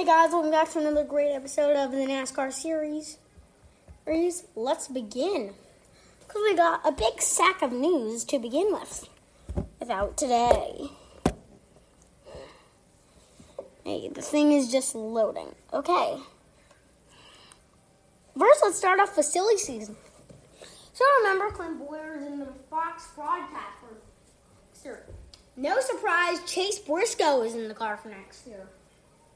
Hey guys, welcome back to another great episode of the NASCAR series. Let's begin. Because we got a big sack of news to begin with. About today. Hey, the thing is just loading. Okay. First, let's start off with silly season. So remember, Clint Bowyer is in the Fox broadcast for next year. No surprise, Chase Briscoe is in the car for next year.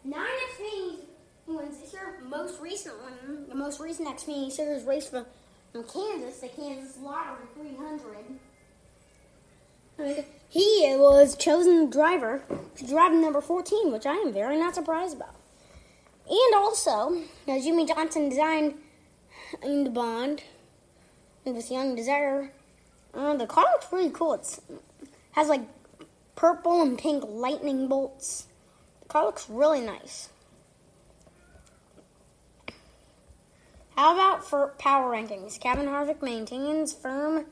Nine Xfinity ones this year. Most recent one, the most recent Xfinity Series race from, from Kansas, the Kansas Lottery 300. He was chosen driver to drive number 14, which I am very not surprised about. And also, now Jimmie Johnson designed in the Bond with Young Desire. Uh, the car looks really cool. It has like purple and pink lightning bolts. Car looks really nice. How about for power rankings? Kevin Harvick maintains firm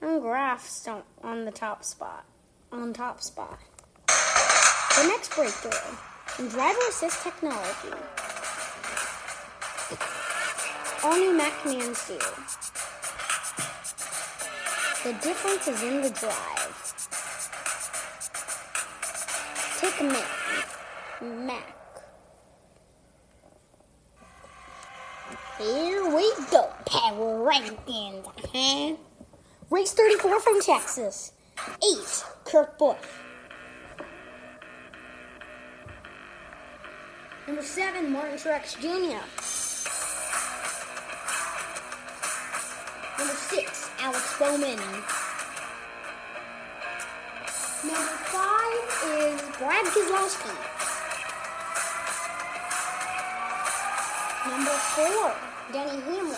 and graphs on the top spot. On top spot. The next breakthrough in driver assist technology. All new Mack command steer. The difference is in the drive. Take a minute. Mack. Here we go. Power rankings. huh Race 34 from Texas. 8. Kurt Busch. Number 7. Martin Truex Jr. Number 6. Alex Bowman. Number 5 is Brad Keselowski. Number 4. Denny Hamlin.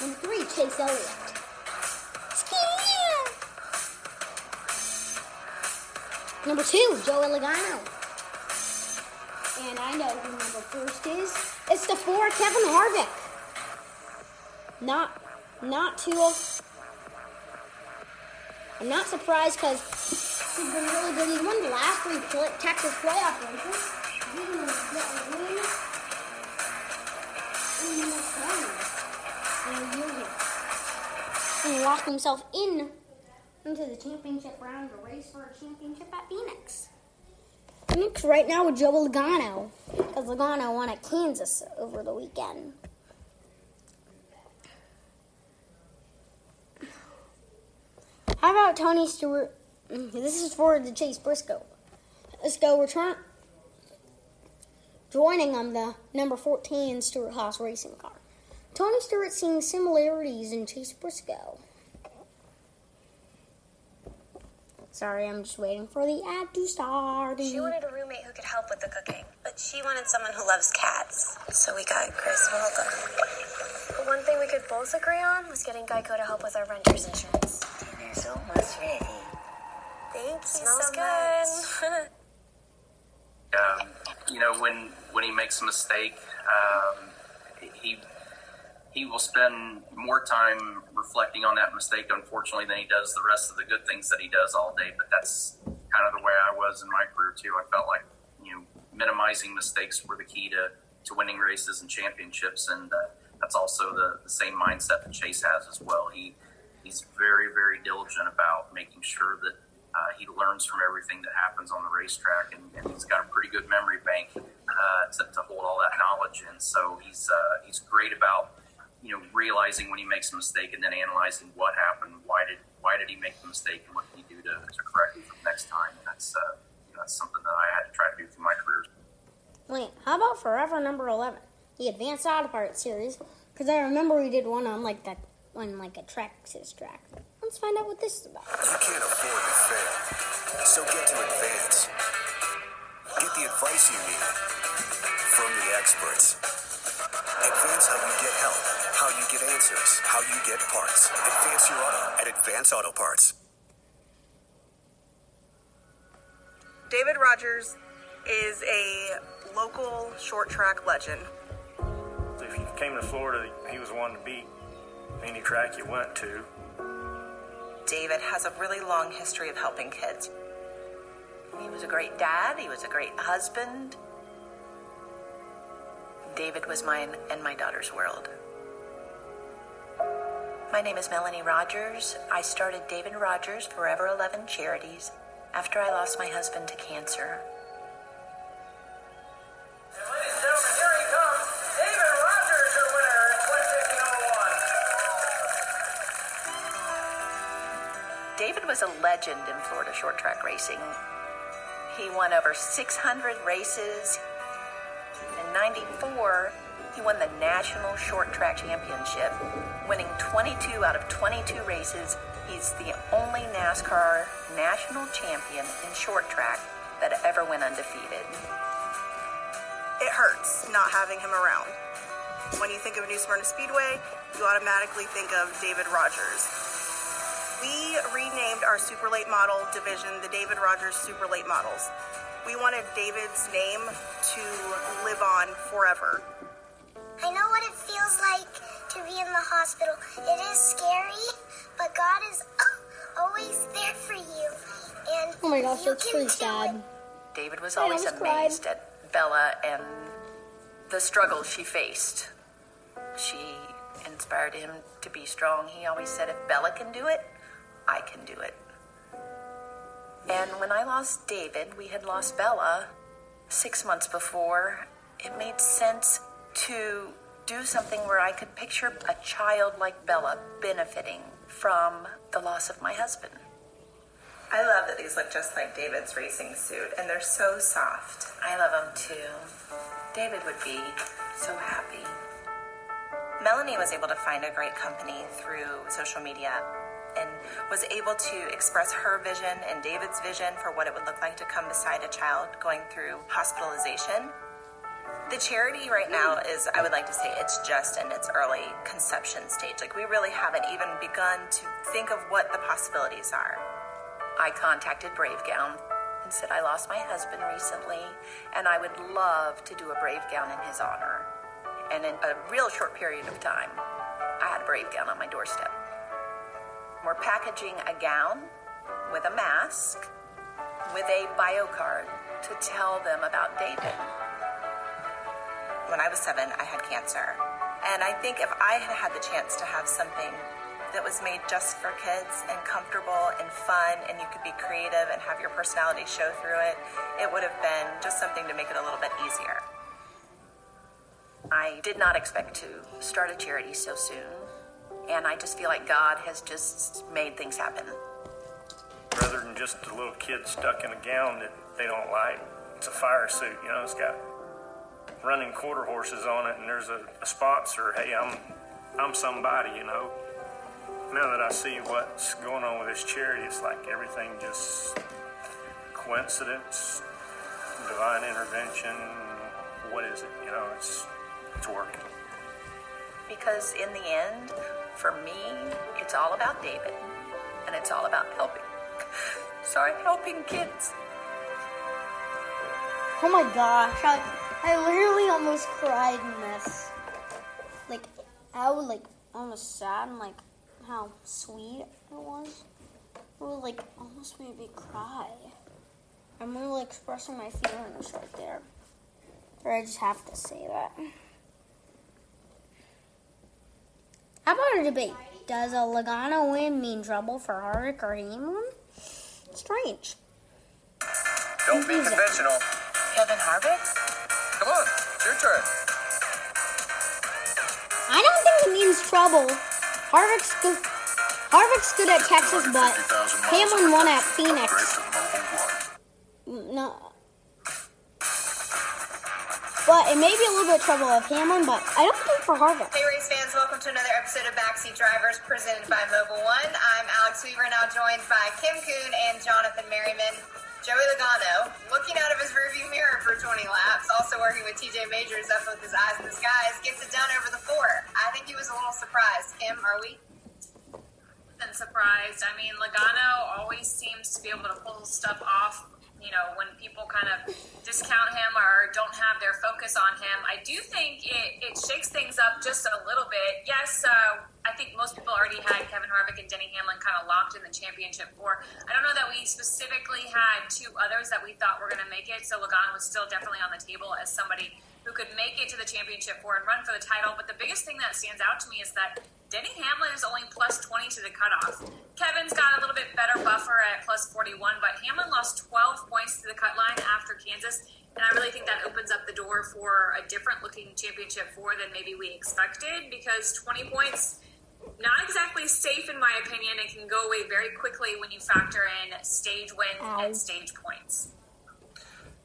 Number three, Chase Elliott. Number two, Joey Logano. And I know who number first is. It's the four, Kevin Harvick. Not, not too. I'm not surprised because he's been really good. He's won the last three Texas playoff races. And he locked himself in into the championship round to race for a championship at Phoenix. Phoenix right now with Joe Logano because Logano won at Kansas over the weekend. How about Tony Stewart? Mm, this is for the Chase Briscoe. Briscoe return joining on the number 14 Stewart-Haas racing car. Tony Stewart seeing similarities in Chase Briscoe. Sorry, I'm just waiting for the ad to start. She wanted a roommate who could help with the cooking, but she wanted someone who loves cats. So we got Chris Waldo. But one thing we could both agree on was getting Geico to help with our renter's insurance. Dinner's. Thank you Smells so good. um, you know, when when he makes a mistake, um, he he will spend more time reflecting on that mistake, unfortunately, than he does the rest of the good things that he does all day. But that's kind of the way I was in my career too. I felt like you know minimizing mistakes were the key to, to winning races and championships, and uh, that's also the, the same mindset that Chase has as well. He he's very very diligent about making sure that uh, he learns from everything that happens on the racetrack, and, and he's got a pretty good memory bank uh, to, to, hold all that knowledge in. So he's uh, he's great about you know, realizing when he makes a mistake and then analyzing what happened, why did why did he make the mistake, and what can he do to, to correct it for next time. And that's uh, you know, that's something that I had to try to do through my career. Wait, how about Forever Number Eleven, the Advanced Auto Parts series? Because I remember we did one on like that on like a Traxxas track. Let's find out what this is about. You can't afford to fail, so get to Advance. Get the advice you need from the experts. Advance how you get help how you get answers, how you get parts. Advance your auto at Advance Auto Parts. David Rogers is a local short track legend. If you came to Florida, he was one to beat any track you went to. David has a really long history of helping kids. He was a great dad, he was a great husband. David was mine and my daughter's world. My name is Melanie Rogers. I started David Rogers Forever 11 Charities after I lost my husband to cancer. Was a legend in Florida short track racing. He won over 600 races. In 94, he won the National Short Track Championship, winning 22 out of 22 races. He's the only NASCAR national champion in short track that ever went undefeated. It hurts not having him around. When you think of New Smyrna Speedway, you automatically think of David Rogers. We renamed our super late model division the David Rogers Super Late Models. We wanted David's name to live on forever. I know what it feels like to be in the hospital. It is scary, but God is always there for you. And Oh my gosh, you that's can pretty do sad. David was oh, I always almost cried. amazed at Bella and the struggles she faced. She inspired him to be strong. He always said, if Bella can do it, I can do it. And when I lost David, we had lost Bella six months before. It made sense to do something where I could picture a child like Bella benefiting from the loss of my husband. I love that these look just like David's racing suit, and they're so soft. I love them too. David would be so happy. Melanie was able to find a great company through social media and was able to express her vision and David's vision for what it would look like to come beside a child going through hospitalization. The charity right now is, I would like to say, it's just in its early conception stage. Like, we really haven't even begun to think of what the possibilities are. I contacted Brave Gown and said I lost my husband recently and I would love to do a Brave Gown in his honor. And in a real short period of time, I had a Brave Gown on my doorstep. We're packaging a gown with a mask with a bio card to tell them about David. When I was seven, I had cancer. And I think if I had had the chance to have something that was made just for kids and comfortable and fun, and you could be creative and have your personality show through it, it would have been just something to make it a little bit easier. I did not expect to start a charity so soon, and I just feel like God has just made things happen. rather than just a little kid stuck in a gown that they don't like. It's a fire suit, you know. It's got running quarter horses on it, and there's a, a sponsor. Hey, I'm I'm somebody, you know. Now that I see what's going on with this charity, it's like everything just coincidence, divine intervention. What is it? You know, it's it's working. Because in the end, for me, it's all about David, and it's all about helping. Sorry, helping kids. Oh my gosh, I, I literally almost cried in this. Like, I was like almost sad and like how sweet it was. It was like almost made me cry. I'm really expressing my feelings right there. Or I just have to say that. How about a debate? Does a Logano win mean trouble for Harvick or Hamlin? Strange. Don't be conventional. Kevin Harvick? Come on, it's your turn. I don't think it means trouble. Harvick's good. Harvick's good at Texas, but Hamlin won at Phoenix. No. But it may be a little bit of trouble of Hamlin, but I don't think for Harvick. Welcome to another episode of Backseat Drivers presented by Mobil 1. I'm Alex Weaver, now joined by Kim Coon and Jonathan Merriman. Joey Logano, looking out of his rearview mirror for 20 laps, also working with TJ Majors up with his eyes in the skies, gets it done over the four. I think he was a little surprised. Kim, are we? been surprised. I mean, Logano always seems to be able to pull stuff off, you know, when people kind of discount him or don't have their focus on him, I do think it, it shakes things up just a little bit. Yes, uh, I think most people already had Kevin Harvick and Denny Hamlin kind of locked in the championship four. I don't know that we specifically had two others that we thought were going to make it, so Logano was still definitely on the table as somebody who could make it to the championship four and run for the title. But the biggest thing that stands out to me is that Denny Hamlin is only plus 20 to the cutoff. Kevin's got a little bit better buffer at plus 41, but Hamlin lost 12 points to the cut line after Kansas. And I really think that opens up the door for a different looking championship four than maybe we expected because 20 points, not exactly safe in my opinion. It can go away very quickly when you factor in stage wins and stage points.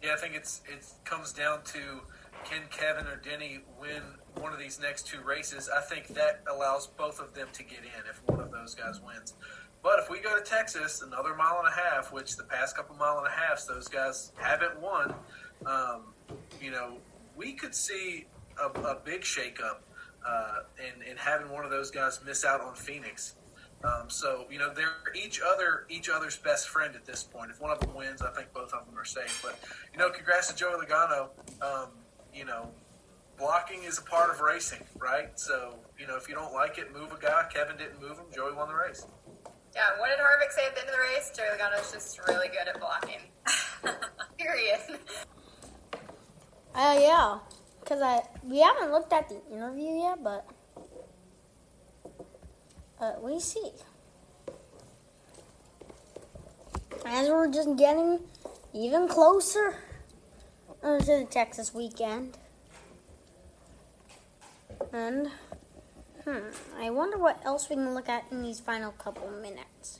Yeah, I think it's it comes down to can Kevin or Denny win one of these next two races? I think that allows both of them to get in if one of those guys wins. But if we go to Texas, another mile and a half, which the past couple mile and a halfs those guys haven't won, um, you know, we could see a, a big shakeup uh, in, in having one of those guys miss out on Phoenix. Um, so you know they're each other each other's best friend at this point. If one of them wins, I think both of them are safe. But you know, congrats to Joey Logano. Um, you know, blocking is a part of racing, right? So, you know, if you don't like it, move a guy. Kevin didn't move him. Joey won the race. Yeah, what did Harvick say at the end of the race? Joey Logano's just really good at blocking. Period. Uh, yeah. Because I we haven't looked at the interview yet, but uh, we see. As we're just getting even closer uh, to the Texas weekend. And, hmm, I wonder what else we can look at in these final couple minutes.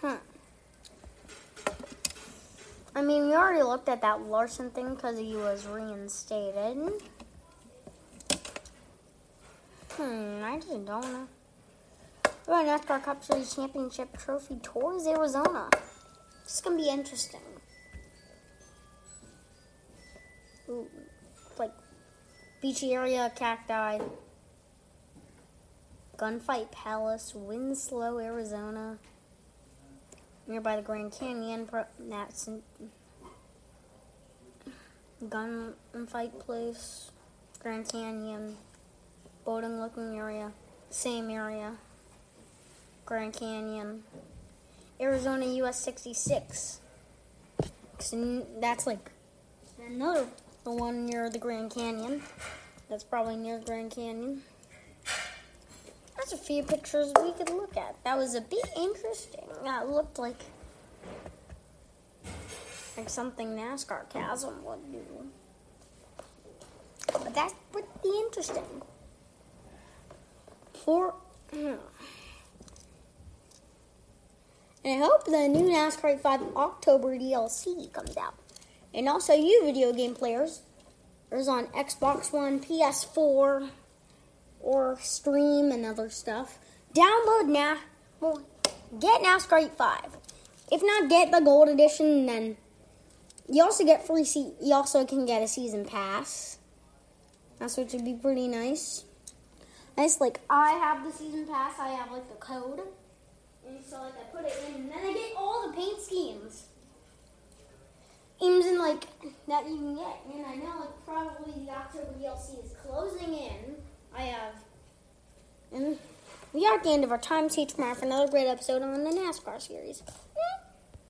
Hmm. I mean, we already looked at that Larson thing because he was reinstated. Hmm, I just don't know. Oh, NASCAR Cup Series Championship Trophy tours Arizona. This is gonna be interesting. Like beachy area, cacti, gunfight palace, Winslow, Arizona, nearby the Grand Canyon. That's gunfight place, Grand Canyon, boating looking area, same area. Grand Canyon, Arizona US 66. That's like another the one near the Grand Canyon. That's probably near the Grand Canyon. That's a few pictures we could look at. That was a bit interesting. That looked like like something NASCAR Chasm would do. But that's pretty interesting. For And I hope the new NASCAR 5 October DLC comes out. And also, you video game players, there's on Xbox One, PS4, or Steam and other stuff. Download now. Well, get NASCAR 5. If not, get the Gold Edition. Then you also get free. Se- you also can get a season pass. That's which would be pretty nice. Nice, like I have the season pass. I have like the code. And so like I put it in, and then I get all the paint schemes. In like that you can get, and I know like probably the October DLC is closing in. I have, and we are at the end of our time. See you tomorrow for another great episode on the NASCAR series. Hmm.